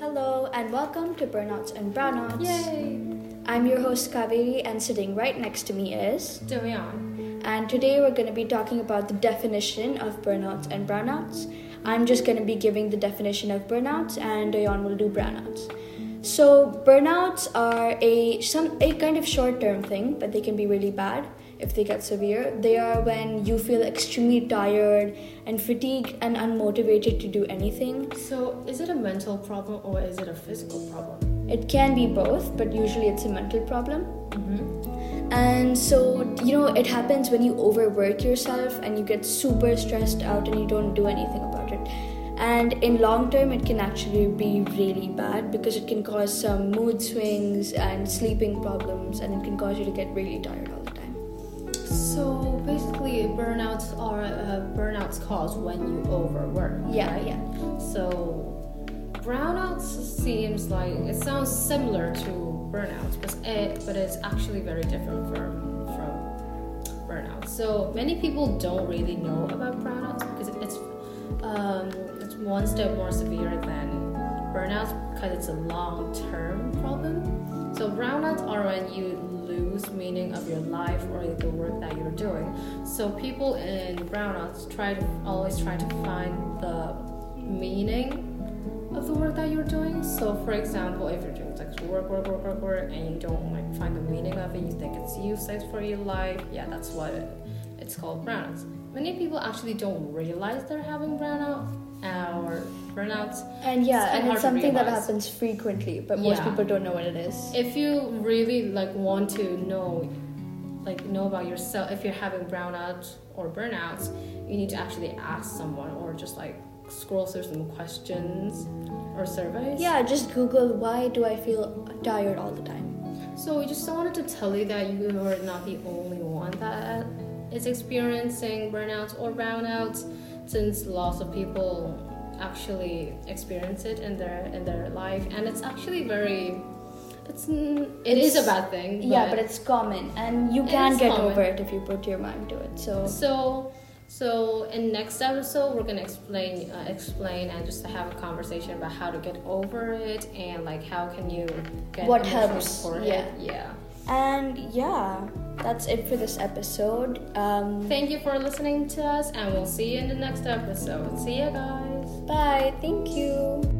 Hello and welcome to Burnouts and Brownouts. Yay! I'm your host Kaveri and sitting right next to me is Doyeon. and today we're going to be talking about the definition of burnouts and brownouts. I'm just going to be giving the definition of burnouts and Doyeon will do brownouts. So burnouts are a some a kind of short-term thing, but they can be really bad if they get severe. They are when you feel extremely tired and fatigued and unmotivated to do anything. So, is it a mental problem or is it a physical problem? It can be both, but usually it's a mental problem. Mm-hmm. And so, you know, it happens when you overwork yourself and you get super stressed out and you don't do anything about it. And in long term, it can actually be really bad because it can cause some mood swings and sleeping problems, and it can cause you to get really tired all the time. So, basically, burnouts are uh, burnouts caused when you overwork. Yeah, right? yeah. So, brownouts seems like it sounds similar to burnouts, but it but it's actually very different from from burnouts. So many people don't really know about brownouts because it's um, it's one step more severe than burnouts because it's a long term problem. So brownouts are when you lose meaning of your life or the work that you're doing. So people in brownouts try to always try to find the meaning you're doing. So, for example, if you're doing like work, work, work, work, work, and you don't like find the meaning of it, you think it's useless for your life. Yeah, that's what it, it's called burnouts. Many people actually don't realize they're having burnout uh, or burnouts. And yeah, It's and it's something that happens frequently, but most Yeah. people don't know what it is. If you really like want to know, like know about yourself, if you're having brownouts or burnouts, you need to actually ask someone or just like scroll through some questions or surveys. Yeah, just Google why do I feel tired all the time. So we just wanted to tell you that you are not the only one that is experiencing burnouts or brownouts, since lots of people actually experience it in their in their life, and it's actually very. It's it is a bad thing. yeah, but it's common, and you can get common. over it if you put your mind to it. So so so in next episode we're gonna explain uh, explain and just have a conversation about how to get over it and like how can you get What helps, support yeah. it. yeah And yeah, that's it for this episode. Um, thank you for listening to us and we'll see you in the next episode see you guys bye. Thank you.